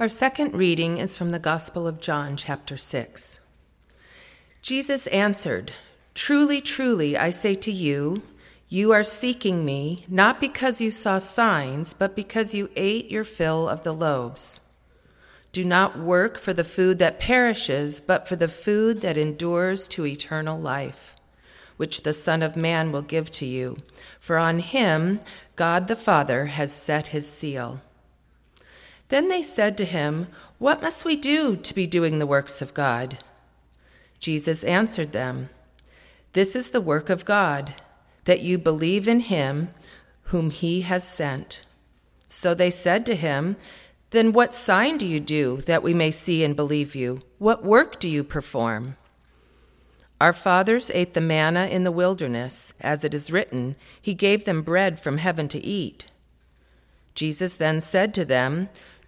Our second reading is from the Gospel of John, chapter 6. Jesus answered, Truly, truly, I say to you, you are seeking me, not because you saw signs, but because you ate your fill of the loaves. Do not work for the food that perishes, but for the food that endures to eternal life, which the Son of Man will give to you. For on him God the Father has set his seal. Then they said to him, What must we do to be doing the works of God? Jesus answered them, This is the work of God, that you believe in him whom he has sent. So they said to him, Then what sign do you do that we may see and believe you? What work do you perform? Our fathers ate the manna in the wilderness, as it is written, He gave them bread from heaven to eat. Jesus then said to them,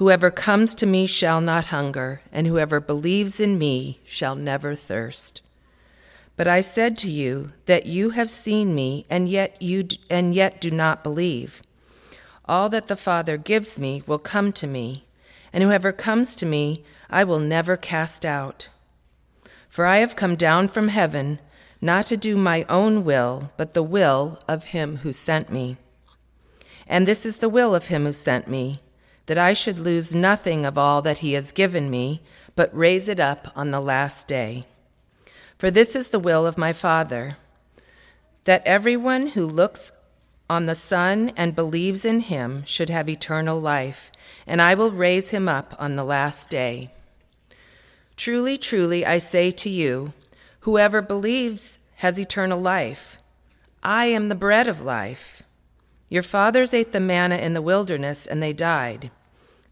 Whoever comes to me shall not hunger, and whoever believes in me shall never thirst. But I said to you that you have seen me, and yet you and yet do not believe. All that the Father gives me will come to me, and whoever comes to me I will never cast out. For I have come down from heaven not to do my own will, but the will of him who sent me. And this is the will of him who sent me that I should lose nothing of all that he has given me, but raise it up on the last day. For this is the will of my Father, that everyone who looks on the Son and believes in him should have eternal life, and I will raise him up on the last day. Truly, truly, I say to you, whoever believes has eternal life. I am the bread of life. Your fathers ate the manna in the wilderness, and they died.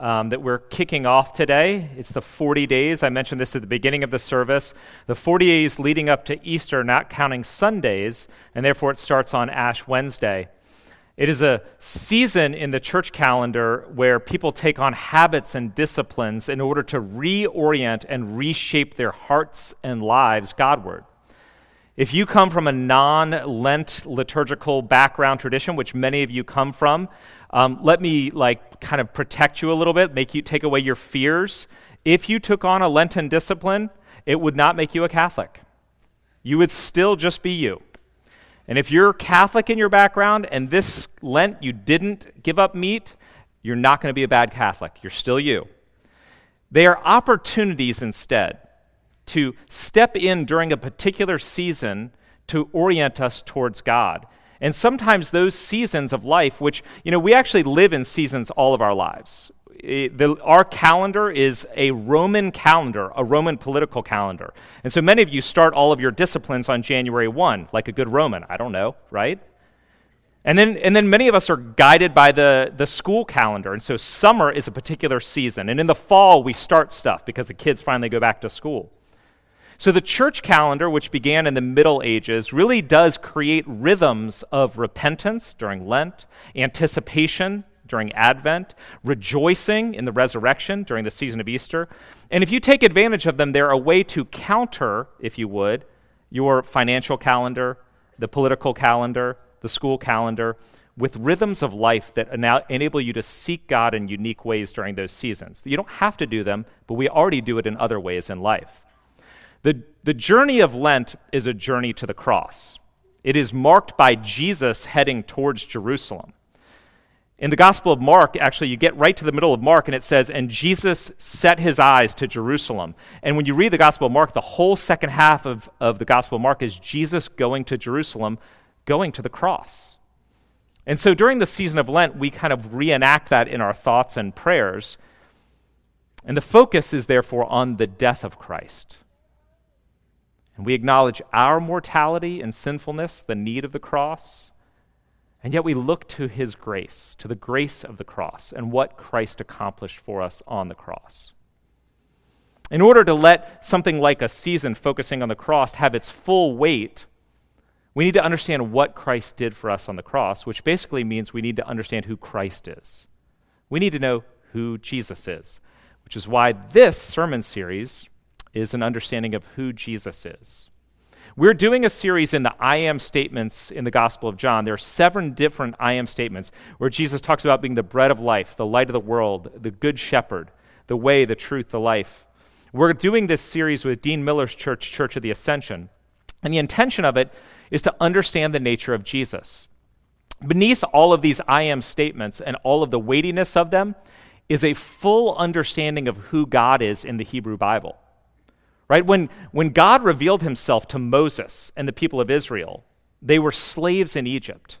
um, that we're kicking off today. It's the 40 days. I mentioned this at the beginning of the service. The 40 days leading up to Easter, not counting Sundays, and therefore it starts on Ash Wednesday. It is a season in the church calendar where people take on habits and disciplines in order to reorient and reshape their hearts and lives Godward. If you come from a non Lent liturgical background tradition, which many of you come from, um, let me like kind of protect you a little bit, make you take away your fears. If you took on a Lenten discipline, it would not make you a Catholic. You would still just be you. And if you're Catholic in your background and this Lent you didn't give up meat, you're not going to be a bad Catholic. You're still you. They are opportunities instead to step in during a particular season to orient us towards God. And sometimes those seasons of life, which, you know, we actually live in seasons all of our lives. It, the, our calendar is a Roman calendar, a Roman political calendar. And so many of you start all of your disciplines on January 1, like a good Roman. I don't know, right? And then, and then many of us are guided by the, the school calendar. And so summer is a particular season. And in the fall, we start stuff because the kids finally go back to school. So the church calendar, which began in the Middle Ages, really does create rhythms of repentance during Lent, anticipation during Advent, rejoicing in the resurrection during the season of Easter. And if you take advantage of them, they're a way to counter, if you would, your financial calendar, the political calendar, the school calendar, with rhythms of life that enable you to seek God in unique ways during those seasons. You don't have to do them, but we already do it in other ways in life. The, the journey of Lent is a journey to the cross. It is marked by Jesus heading towards Jerusalem. In the Gospel of Mark, actually, you get right to the middle of Mark and it says, And Jesus set his eyes to Jerusalem. And when you read the Gospel of Mark, the whole second half of, of the Gospel of Mark is Jesus going to Jerusalem, going to the cross. And so during the season of Lent, we kind of reenact that in our thoughts and prayers. And the focus is therefore on the death of Christ. And we acknowledge our mortality and sinfulness, the need of the cross. And yet we look to his grace, to the grace of the cross, and what Christ accomplished for us on the cross. In order to let something like a season focusing on the cross have its full weight, we need to understand what Christ did for us on the cross, which basically means we need to understand who Christ is. We need to know who Jesus is, which is why this sermon series is an understanding of who Jesus is. We're doing a series in the I am statements in the Gospel of John. There are seven different I am statements where Jesus talks about being the bread of life, the light of the world, the good shepherd, the way, the truth, the life. We're doing this series with Dean Miller's church, Church of the Ascension. And the intention of it is to understand the nature of Jesus. Beneath all of these I am statements and all of the weightiness of them is a full understanding of who God is in the Hebrew Bible. Right? When, when God revealed himself to Moses and the people of Israel, they were slaves in Egypt.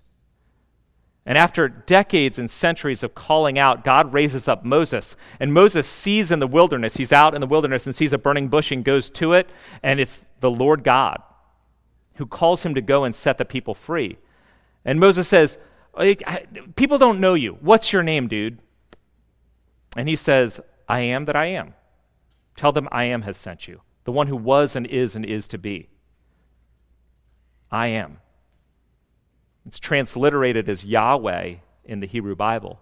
And after decades and centuries of calling out, God raises up Moses. And Moses sees in the wilderness, he's out in the wilderness and sees a burning bush and goes to it, and it's the Lord God who calls him to go and set the people free. And Moses says, People don't know you. What's your name, dude? And he says, I am that I am. Tell them I am has sent you the one who was and is and is to be. I am. It's transliterated as Yahweh in the Hebrew Bible.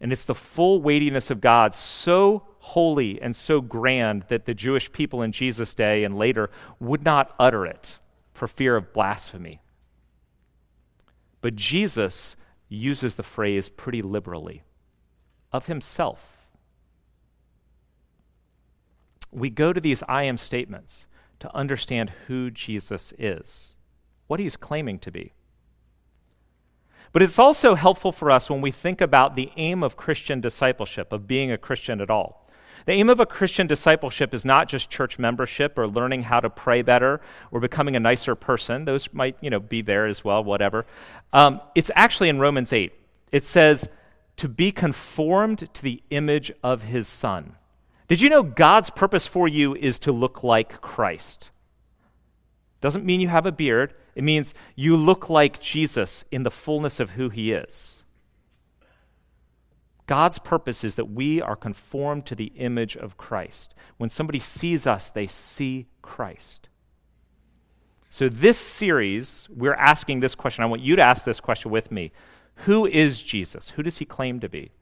And it's the full weightiness of God, so holy and so grand that the Jewish people in Jesus' day and later would not utter it for fear of blasphemy. But Jesus uses the phrase pretty liberally of himself we go to these I am statements to understand who Jesus is, what he's claiming to be. But it's also helpful for us when we think about the aim of Christian discipleship, of being a Christian at all. The aim of a Christian discipleship is not just church membership or learning how to pray better or becoming a nicer person. Those might, you know, be there as well, whatever. Um, it's actually in Romans 8. It says, to be conformed to the image of his son. Did you know God's purpose for you is to look like Christ? Doesn't mean you have a beard, it means you look like Jesus in the fullness of who he is. God's purpose is that we are conformed to the image of Christ. When somebody sees us, they see Christ. So, this series, we're asking this question. I want you to ask this question with me Who is Jesus? Who does he claim to be?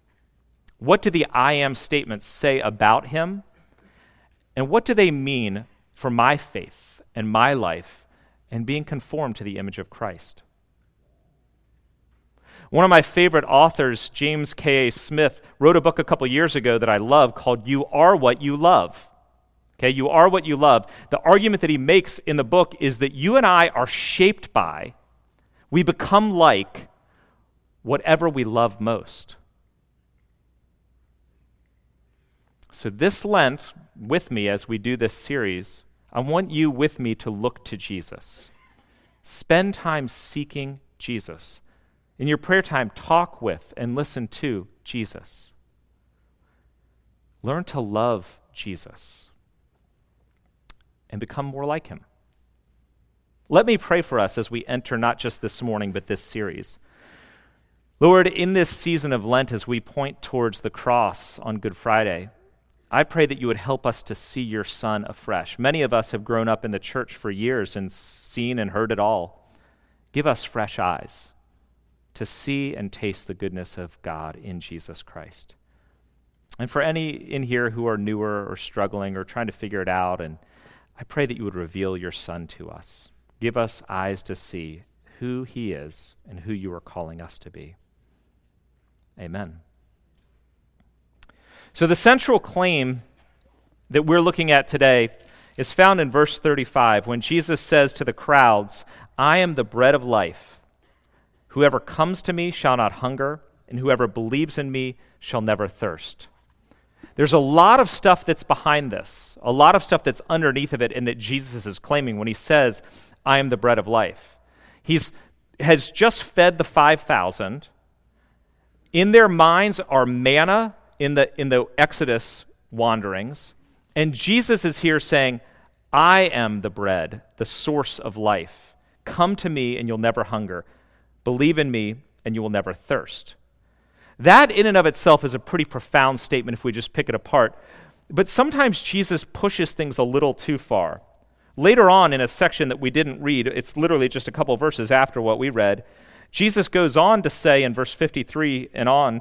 What do the I am statements say about him? And what do they mean for my faith and my life and being conformed to the image of Christ? One of my favorite authors, James K.A. Smith, wrote a book a couple years ago that I love called You Are What You Love. Okay, you are what you love. The argument that he makes in the book is that you and I are shaped by, we become like whatever we love most. So, this Lent, with me as we do this series, I want you with me to look to Jesus. Spend time seeking Jesus. In your prayer time, talk with and listen to Jesus. Learn to love Jesus and become more like him. Let me pray for us as we enter not just this morning, but this series. Lord, in this season of Lent, as we point towards the cross on Good Friday, I pray that you would help us to see your Son afresh. Many of us have grown up in the church for years and seen and heard it all. Give us fresh eyes to see and taste the goodness of God in Jesus Christ. And for any in here who are newer or struggling or trying to figure it out, and I pray that you would reveal your Son to us. Give us eyes to see who he is and who you are calling us to be. Amen. So, the central claim that we're looking at today is found in verse 35 when Jesus says to the crowds, I am the bread of life. Whoever comes to me shall not hunger, and whoever believes in me shall never thirst. There's a lot of stuff that's behind this, a lot of stuff that's underneath of it, and that Jesus is claiming when he says, I am the bread of life. He's has just fed the 5,000. In their minds are manna in the, in the Exodus wanderings. And Jesus is here saying, I am the bread, the source of life. Come to me and you'll never hunger. Believe in me and you will never thirst. That, in and of itself, is a pretty profound statement if we just pick it apart. But sometimes Jesus pushes things a little too far. Later on in a section that we didn't read, it's literally just a couple verses after what we read, Jesus goes on to say in verse 53 and on,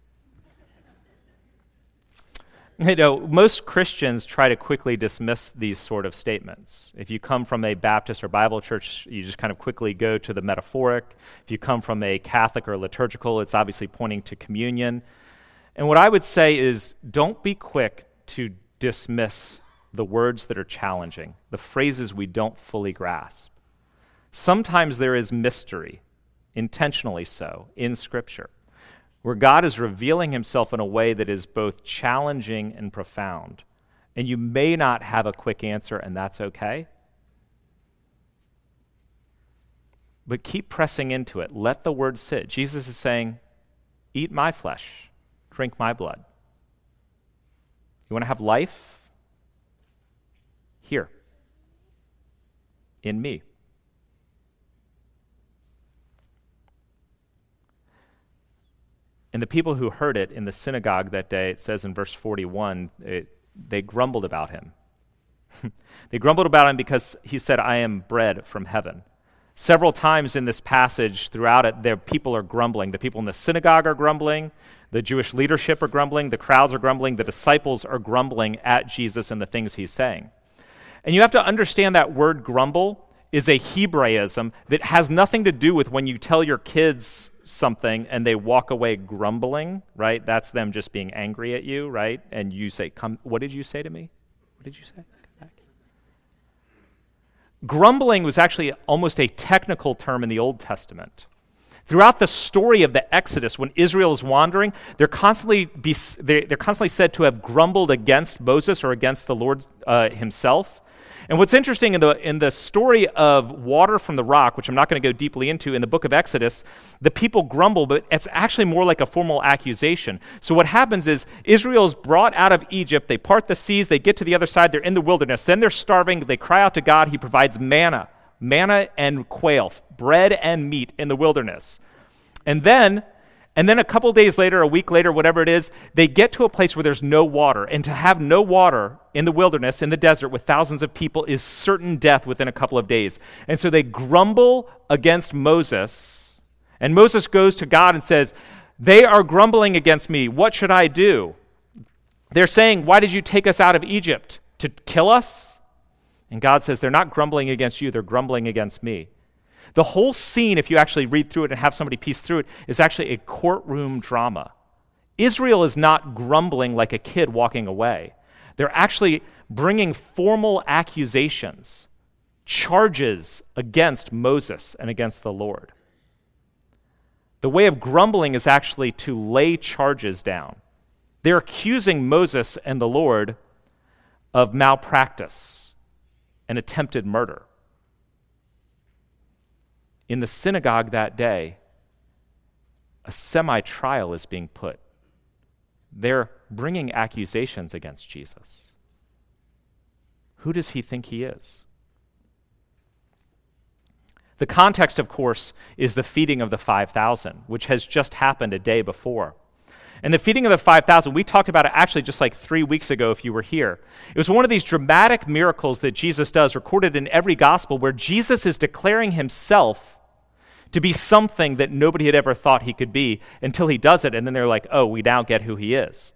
You know, most Christians try to quickly dismiss these sort of statements. If you come from a Baptist or Bible church, you just kind of quickly go to the metaphoric. If you come from a Catholic or liturgical, it's obviously pointing to communion. And what I would say is don't be quick to dismiss the words that are challenging, the phrases we don't fully grasp. Sometimes there is mystery, intentionally so, in Scripture, where God is revealing himself in a way that is both challenging and profound. And you may not have a quick answer, and that's okay. But keep pressing into it. Let the word sit. Jesus is saying, Eat my flesh, drink my blood. You want to have life? Here, in me. And the people who heard it in the synagogue that day, it says in verse 41, it, they grumbled about him. they grumbled about him because he said, I am bread from heaven. Several times in this passage throughout it, there people are grumbling. The people in the synagogue are grumbling. The Jewish leadership are grumbling. The crowds are grumbling. The disciples are grumbling at Jesus and the things he's saying. And you have to understand that word grumble is a Hebraism that has nothing to do with when you tell your kids something and they walk away grumbling, right? That's them just being angry at you, right? And you say, "Come, what did you say to me? What did you say?" Grumbling was actually almost a technical term in the Old Testament. Throughout the story of the Exodus, when Israel is wandering, they're constantly, be, they're, constantly said to have grumbled against Moses or against the Lord uh, himself. And what's interesting in the, in the story of water from the rock, which I'm not going to go deeply into, in the book of Exodus, the people grumble, but it's actually more like a formal accusation. So what happens is Israel is brought out of Egypt, they part the seas, they get to the other side, they're in the wilderness, then they're starving, they cry out to God, He provides manna, manna and quail, bread and meat in the wilderness. And then and then a couple days later, a week later, whatever it is, they get to a place where there's no water. And to have no water in the wilderness, in the desert, with thousands of people is certain death within a couple of days. And so they grumble against Moses. And Moses goes to God and says, They are grumbling against me. What should I do? They're saying, Why did you take us out of Egypt? To kill us? And God says, They're not grumbling against you, they're grumbling against me. The whole scene, if you actually read through it and have somebody piece through it, is actually a courtroom drama. Israel is not grumbling like a kid walking away. They're actually bringing formal accusations, charges against Moses and against the Lord. The way of grumbling is actually to lay charges down. They're accusing Moses and the Lord of malpractice and attempted murder in the synagogue that day, a semi trial is being put. They're bringing accusations against Jesus. Who does he think he is? The context, of course, is the feeding of the 5,000, which has just happened a day before. And the feeding of the 5,000, we talked about it actually just like three weeks ago if you were here. It was one of these dramatic miracles that Jesus does, recorded in every gospel, where Jesus is declaring himself to be something that nobody had ever thought he could be until he does it, and then they're like, oh, we now get who he is.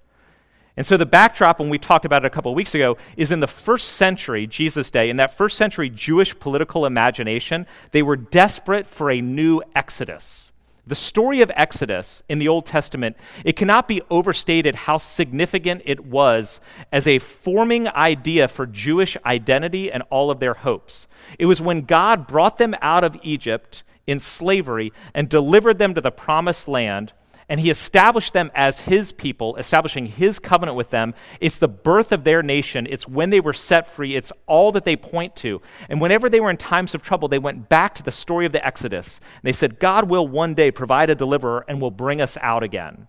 And so the backdrop, when we talked about it a couple of weeks ago, is in the first century, Jesus' day, in that first century Jewish political imagination, they were desperate for a new Exodus. The story of Exodus in the Old Testament, it cannot be overstated how significant it was as a forming idea for Jewish identity and all of their hopes. It was when God brought them out of Egypt in slavery and delivered them to the promised land and he established them as his people, establishing his covenant with them. It's the birth of their nation. It's when they were set free. It's all that they point to. And whenever they were in times of trouble, they went back to the story of the Exodus. They said, God will one day provide a deliverer and will bring us out again.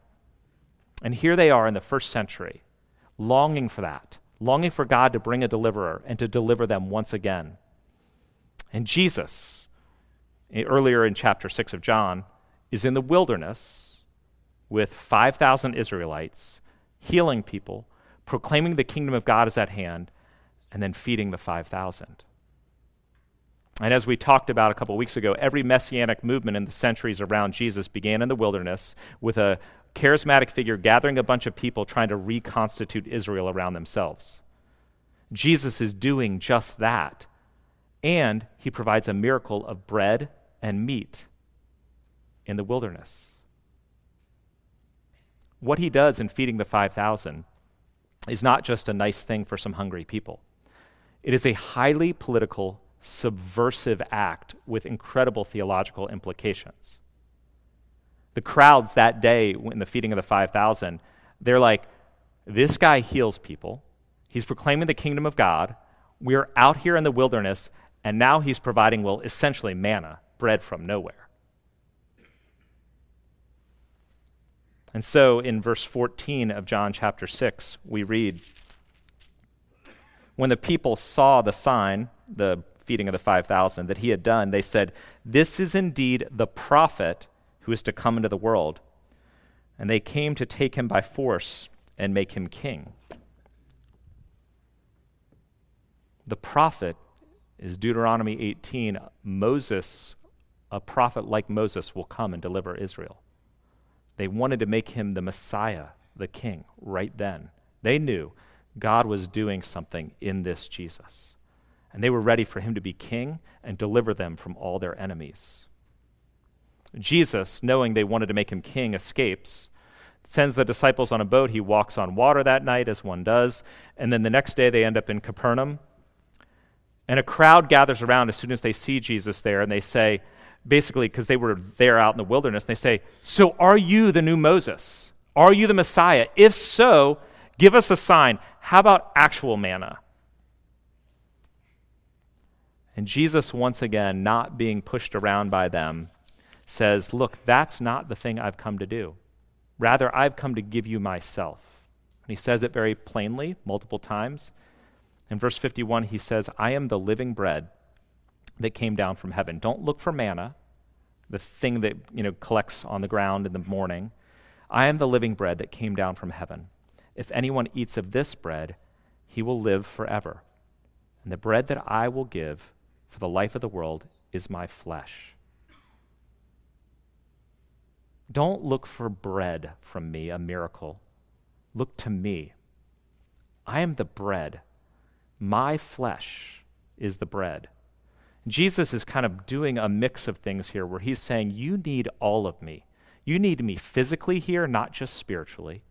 And here they are in the first century, longing for that, longing for God to bring a deliverer and to deliver them once again. And Jesus, eh, earlier in chapter 6 of John, is in the wilderness with 5,000 Israelites, healing people, proclaiming the kingdom of God is at hand, and then feeding the 5,000. And as we talked about a couple weeks ago, every messianic movement in the centuries around Jesus began in the wilderness with a charismatic figure gathering a bunch of people trying to reconstitute Israel around themselves. Jesus is doing just that. And he provides a miracle of bread and meat in the wilderness what he does in feeding the 5,000 is not just a nice thing for some hungry people. It is a highly political, subversive act with incredible theological implications. The crowds that day in the feeding of the 5,000, they're like, this guy heals people. He's proclaiming the kingdom of God. We're out here in the wilderness, and now he's providing, well, essentially manna, bread from nowhere. And so in verse 14 of John chapter 6, we read When the people saw the sign, the feeding of the 5,000, that he had done, they said, This is indeed the prophet who is to come into the world. And they came to take him by force and make him king. The prophet is Deuteronomy 18. Moses, a prophet like Moses, will come and deliver Israel. They wanted to make him the Messiah, the king, right then. They knew God was doing something in this Jesus. And they were ready for him to be king and deliver them from all their enemies. Jesus, knowing they wanted to make him king, escapes, sends the disciples on a boat. He walks on water that night, as one does. And then the next day they end up in Capernaum. And a crowd gathers around as soon as they see Jesus there, and they say, basically because they were there out in the wilderness. They say, So are you the new Moses? Are you the Messiah? If so, give us a sign. How about actual manna? And Jesus, once again, not being pushed around by them, says, Look, that's not the thing I've come to do. Rather, I've come to give you myself. And he says it very plainly, multiple times. In verse 51, he says, I am the living bread that came down from heaven. Don't look for manna, the thing that you know collects on the ground in the morning. I am the living bread that came down from heaven. If anyone eats of this bread, he will live forever. And the bread that I will give for the life of the world is my flesh. Don't look for bread from me, a miracle. Look to me. I am the bread. My flesh is the bread. Jesus is kind of doing a mix of things here where he's saying, You need all of me. You need me physically here, not just spiritually.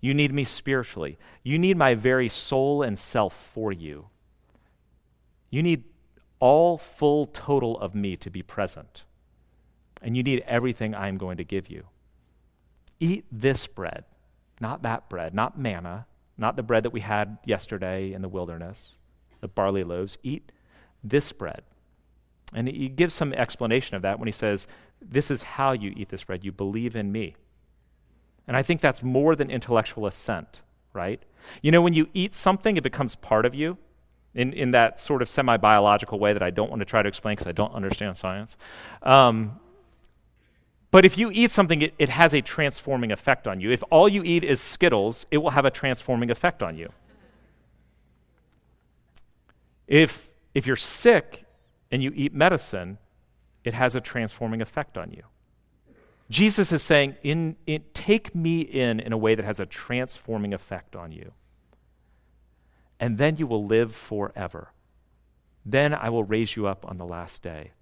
You need me spiritually. You need my very soul and self for you. You need all full total of me to be present. And you need everything I am going to give you. Eat this bread, not that bread, not manna, not the bread that we had yesterday in the wilderness, the barley loaves. Eat this bread. And he gives some explanation of that when he says, This is how you eat this bread. You believe in me. And I think that's more than intellectual assent, right? You know, when you eat something, it becomes part of you in, in that sort of semi biological way that I don't want to try to explain because I don't understand science. Um, but if you eat something, it, it has a transforming effect on you. If all you eat is Skittles, it will have a transforming effect on you. If, if you're sick and you eat medicine, it has a transforming effect on you. Jesus is saying, in, in, Take me in in a way that has a transforming effect on you. And then you will live forever. Then I will raise you up on the last day.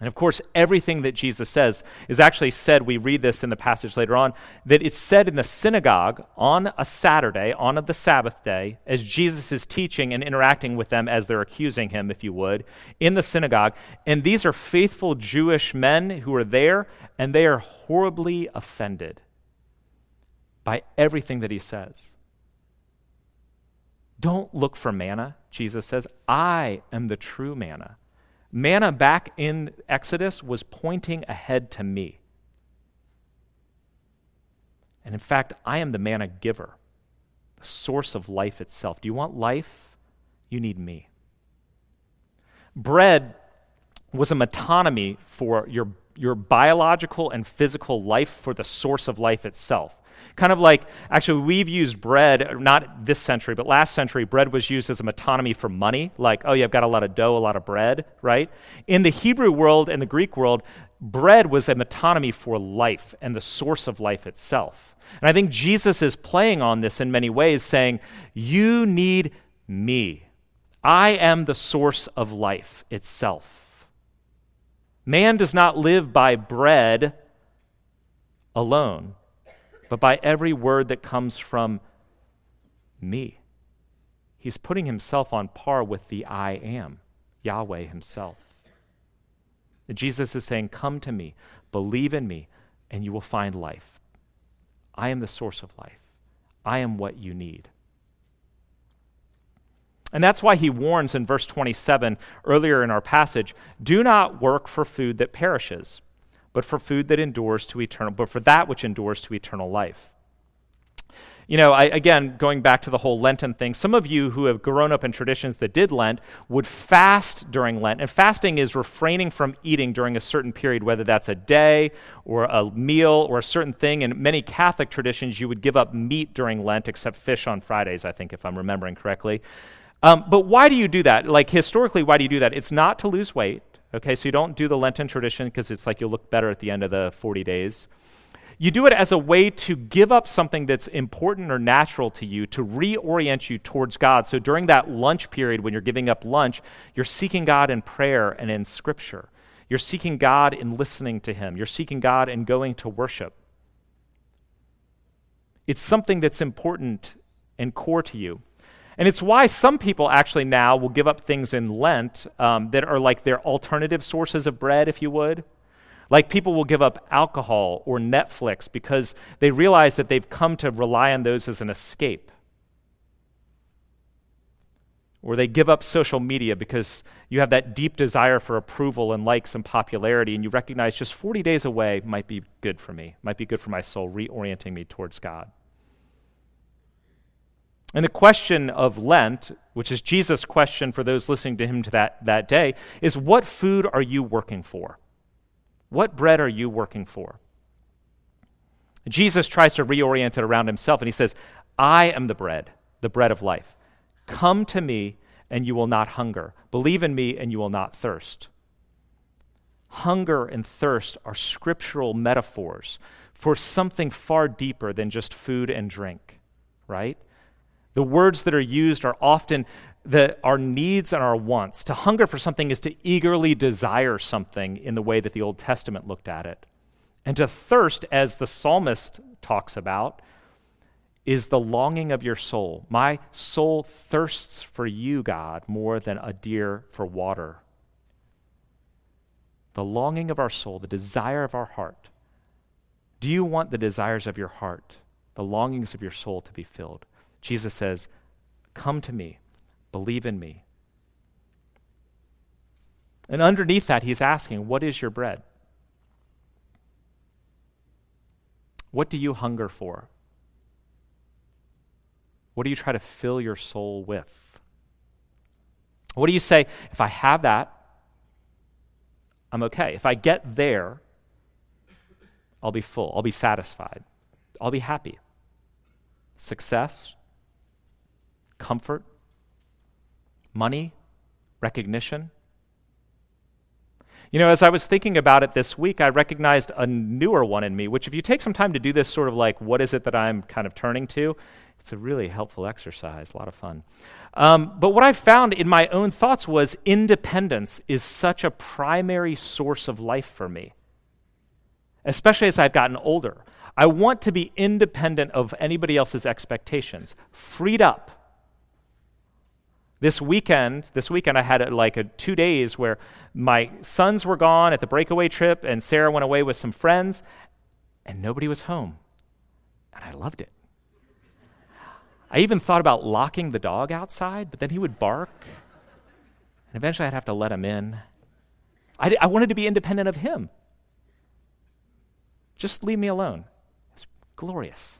And of course, everything that Jesus says is actually said, we read this in the passage later on, that it's said in the synagogue on a Saturday, on the Sabbath day, as Jesus is teaching and interacting with them as they're accusing him, if you would, in the synagogue. And these are faithful Jewish men who are there, and they are horribly offended by everything that he says. Don't look for manna, Jesus says. I am the true manna. Manna back in Exodus was pointing ahead to me. And in fact, I am the manna giver, the source of life itself. Do you want life? You need me. Bread was a metonymy for your, your biological and physical life for the source of life itself. Kind of like, actually, we've used bread, not this century, but last century, bread was used as a metonymy for money. Like, oh, yeah, I've got a lot of dough, a lot of bread, right? In the Hebrew world and the Greek world, bread was a metonymy for life and the source of life itself. And I think Jesus is playing on this in many ways, saying, You need me. I am the source of life itself. Man does not live by bread alone but by every word that comes from me. He's putting himself on par with the I am, Yahweh himself. Jesus is saying, Come to me, believe in me, and you will find life. I am the source of life. I am what you need. And that's why he warns in verse 27 earlier in our passage do not work for food that perishes but for food that endures to eternal, but for that which endures to eternal life. You know, I, again, going back to the whole Lenten thing, some of you who have grown up in traditions that did Lent would fast during Lent. And fasting is refraining from eating during a certain period, whether that's a day or a meal or a certain thing. In many Catholic traditions, you would give up meat during Lent, except fish on Fridays, I think, if I'm remembering correctly. Um, but why do you do that? Like, historically, why do you do that? It's not to lose weight. Okay, so you don't do the Lenten tradition because it's like you'll look better at the end of the 40 days. You do it as a way to give up something that's important or natural to you, to reorient you towards God. So during that lunch period, when you're giving up lunch, you're seeking God in prayer and in Scripture. You're seeking God in listening to Him. You're seeking God in going to worship. It's something that's important and core to you. And it's why some people actually now will give up things in Lent um, that are like their alternative sources of bread, if you would. Like people will give up alcohol or Netflix because they realize that they've come to rely on those as an escape. Or they give up social media because you have that deep desire for approval and likes and popularity, and you recognize just 40 days away might be good for me, might be good for my soul, reorienting me towards God. And the question of Lent, which is Jesus' question for those listening to him to that, that day, is what food are you working for? What bread are you working for? Jesus tries to reorient it around himself, and he says, I am the bread, the bread of life. Come to me, and you will not hunger. Believe in me, and you will not thirst. Hunger and thirst are scriptural metaphors for something far deeper than just food and drink, right? The words that are used are often the, our needs and our wants. To hunger for something is to eagerly desire something in the way that the Old Testament looked at it. And to thirst, as the psalmist talks about, is the longing of your soul. My soul thirsts for you, God, more than a deer for water. The longing of our soul, the desire of our heart. Do you want the desires of your heart, the longings of your soul to be filled? Jesus says, Come to me, believe in me. And underneath that, he's asking, What is your bread? What do you hunger for? What do you try to fill your soul with? What do you say, if I have that, I'm okay. If I get there, I'll be full. I'll be satisfied. I'll be happy. Success, comfort, money, recognition. You know, as I was thinking about it this week, I recognized a newer one in me, which, if you take some time to do this sort of like, what is it that I'm kind of turning to? It's a really helpful exercise, a lot of fun. Um, but what I found in my own thoughts was independence is such a primary source of life for me, especially as I've gotten older. I want to be independent of anybody else's expectations, freed up. This weekend, this weekend I had a, like a two days where my sons were gone at the breakaway trip, and Sarah went away with some friends, and nobody was home, and I loved it. I even thought about locking the dog outside, but then he would bark, and eventually I'd have to let him in. I, I wanted to be independent of him. Just leave me alone It's glorious.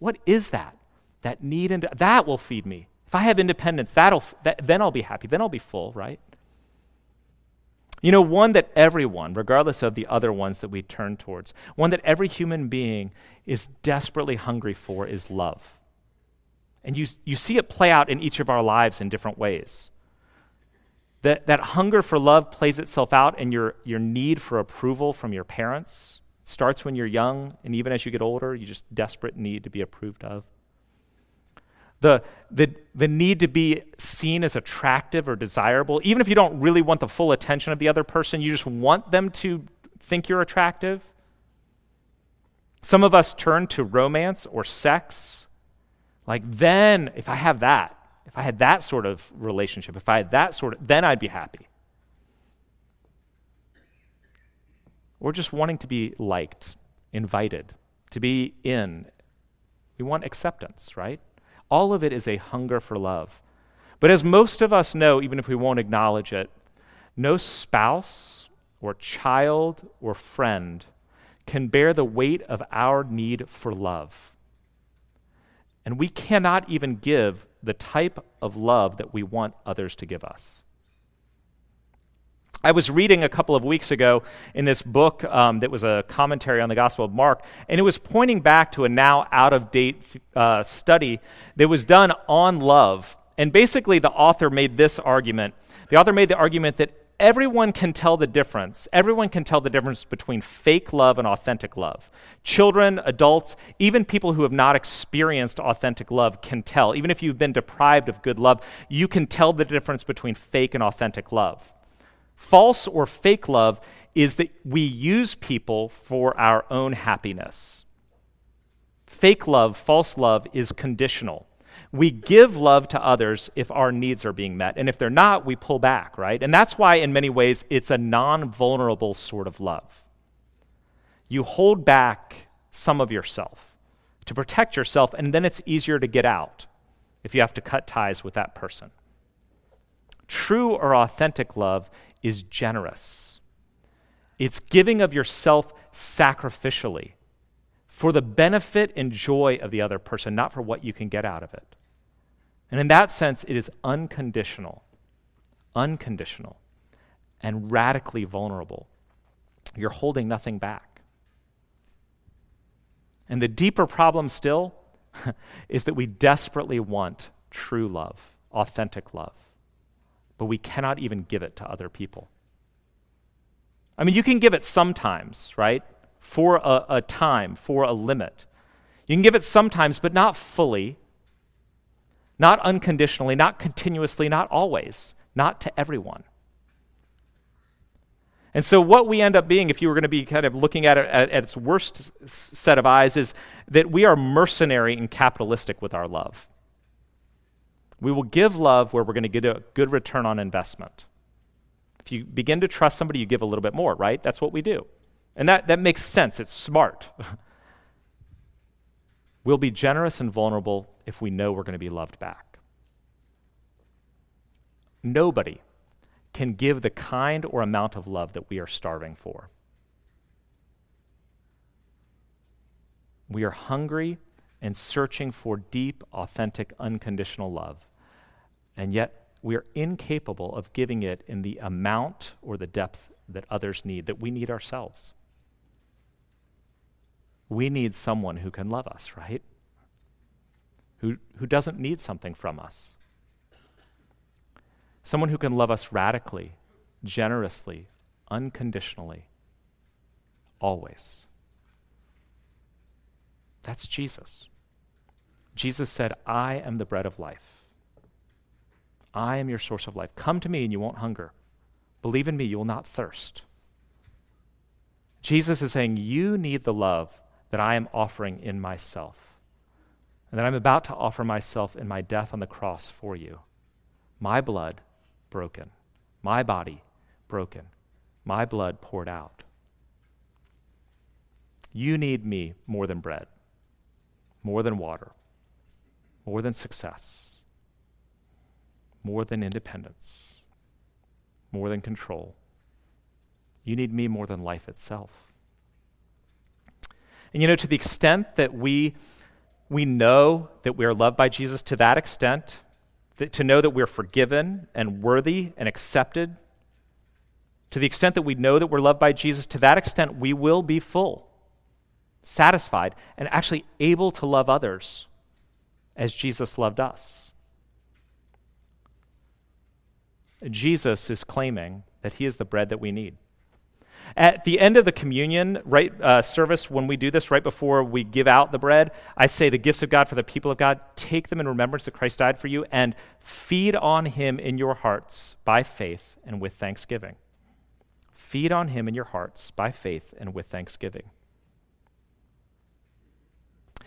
What is that? That need and that will feed me. If I have independence, that'll that, then I'll be happy. Then I'll be full, right? You know, one that everyone, regardless of the other ones that we turn towards, one that every human being is desperately hungry for is love. And you, you see it play out in each of our lives in different ways. That, that hunger for love plays itself out in your, your need for approval from your parents, starts when you're young, and even as you get older, you just desperate need to be approved of. The, the, the need to be seen as attractive or desirable, even if you don't really want the full attention of the other person, you just want them to think you're attractive. Some of us turn to romance or sex. Like, then, if I have that, if I had that sort of relationship, if I had that sort of, then I'd be happy. Or just wanting to be liked, invited, to be in. We want acceptance, right? All of it is a hunger for love. But as most of us know, even if we won't acknowledge it, no spouse or child or friend can bear the weight of our need for love. And we cannot even give the type of love that we want others to give us. I was reading a couple of weeks ago in this book um, that was a commentary on the Gospel of Mark, and it was pointing back to a now out of date uh, study that was done on love. And basically, the author made this argument. The author made the argument that everyone can tell the difference. Everyone can tell the difference between fake love and authentic love. Children, adults, even people who have not experienced authentic love can tell. Even if you've been deprived of good love, you can tell the difference between fake and authentic love. False or fake love is that we use people for our own happiness. Fake love, false love, is conditional. We give love to others if our needs are being met. And if they're not, we pull back, right? And that's why, in many ways, it's a non vulnerable sort of love. You hold back some of yourself to protect yourself, and then it's easier to get out if you have to cut ties with that person. True or authentic love is generous. It's giving of yourself sacrificially for the benefit and joy of the other person, not for what you can get out of it. And in that sense, it is unconditional, unconditional, and radically vulnerable. You're holding nothing back. And the deeper problem still is that we desperately want true love, authentic love but we cannot even give it to other people. I mean, you can give it sometimes, right? For a, a, time, for a limit. You can give it sometimes, but not fully, not unconditionally, not continuously, not always, not to everyone. And so, what we end up being, if you were going to be kind of looking at it at, at its worst set of eyes, is that we are mercenary and capitalistic with our love. We will give love where we're going to get a good return on investment. If you begin to trust somebody, you give a little bit more, right? That's what we do. And that, that makes sense. It's smart. we'll be generous and vulnerable if we know we're going to be loved back. Nobody can give the kind or amount of love that we are starving for. We are hungry and searching for deep, authentic, unconditional love. And yet, we are incapable of giving it in the amount or the depth that others need, that we need ourselves. We need someone who can love us, right? Who, who doesn't need something from us. Someone who can love us radically, generously, unconditionally, always. That's Jesus. Jesus said, I am the bread of life. I am your source of life. Come to me and you won't hunger. Believe in me, you will not thirst. Jesus is saying, You need the love that I am offering in myself, and that I'm about to offer myself in my death on the cross for you. My blood broken, my body broken, my blood poured out. You need me more than bread, more than water, more than success, more than independence, more than control. You need me more than life itself. And you know, to the extent that we, we know that we are loved by Jesus, to that extent, that, to know that we're forgiven and worthy and accepted, to the extent that we know that we're loved by Jesus, to that extent, we will be full, satisfied, and actually able to love others as Jesus loved us. Jesus is claiming that he is the bread that we need. At the end of the communion right, uh, service, when we do this right before we give out the bread, I say the gifts of God for the people of God, take them in remembrance that Christ died for you and feed on him in your hearts by faith and with thanksgiving. Feed on him in your hearts by faith and with thanksgiving.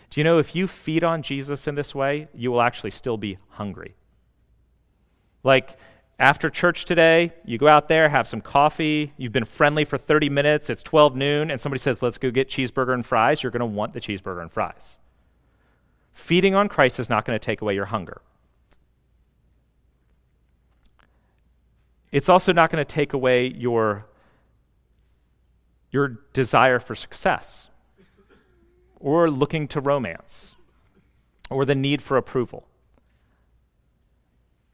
Do you know if you feed on Jesus in this way, you will actually still be hungry? Like after church today, you go out there, have some coffee, you've been friendly for 30 minutes, it's 12 noon, and somebody says, Let's go get cheeseburger and fries, you're going to want the cheeseburger and fries. Feeding on Christ is not going to take away your hunger. It's also not going to take away your, your desire for success or looking to romance or the need for approval.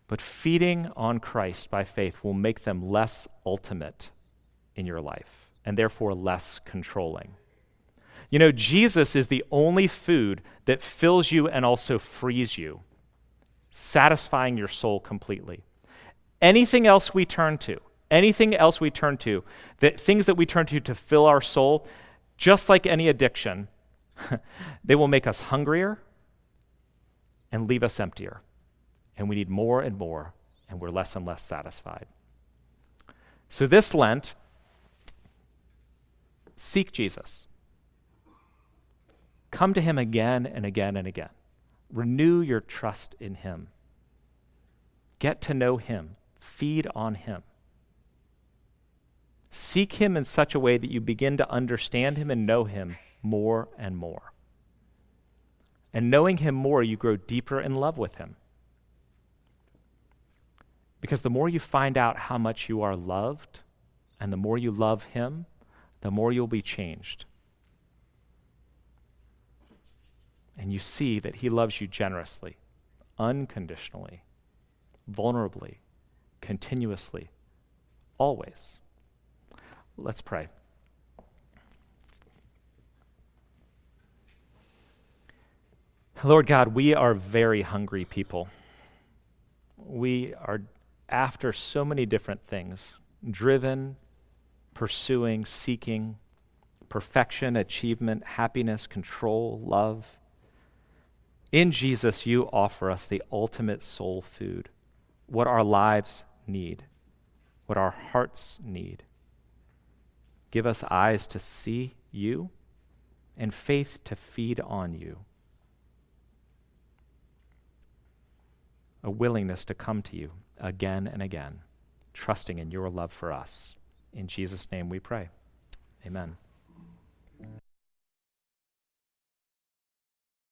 But feeding on Christ by faith will make them less ultimate in your life and therefore less controlling. You know, Jesus is the only food that fills you and also frees you, satisfying your soul completely. Anything else we turn to, anything else we turn to, that things that we turn to to fill our soul, just like any addiction, they will make us hungrier and leave us emptier. And we need more and more, and we're less and less satisfied. So, this Lent, seek Jesus. Come to him again and again and again. Renew your trust in him. Get to know him. Feed on him. Seek him in such a way that you begin to understand him and know him more and more. And knowing Him more, you grow deeper in love with Him. Because the more you find out how much you are loved, and the more you love Him, the more you'll be changed. And you see that He loves you generously, unconditionally, vulnerably, continuously, always. Let's pray. Lord God, we are very hungry people. We are after so many different things driven, pursuing, seeking perfection, achievement, happiness, control, love. In Jesus, you offer us the ultimate soul food, what our lives need, what our hearts need. Give us eyes to see you and faith to feed on you. a willingness to come to you again and again, trusting in your love for us. In Jesus' name we pray. Amen.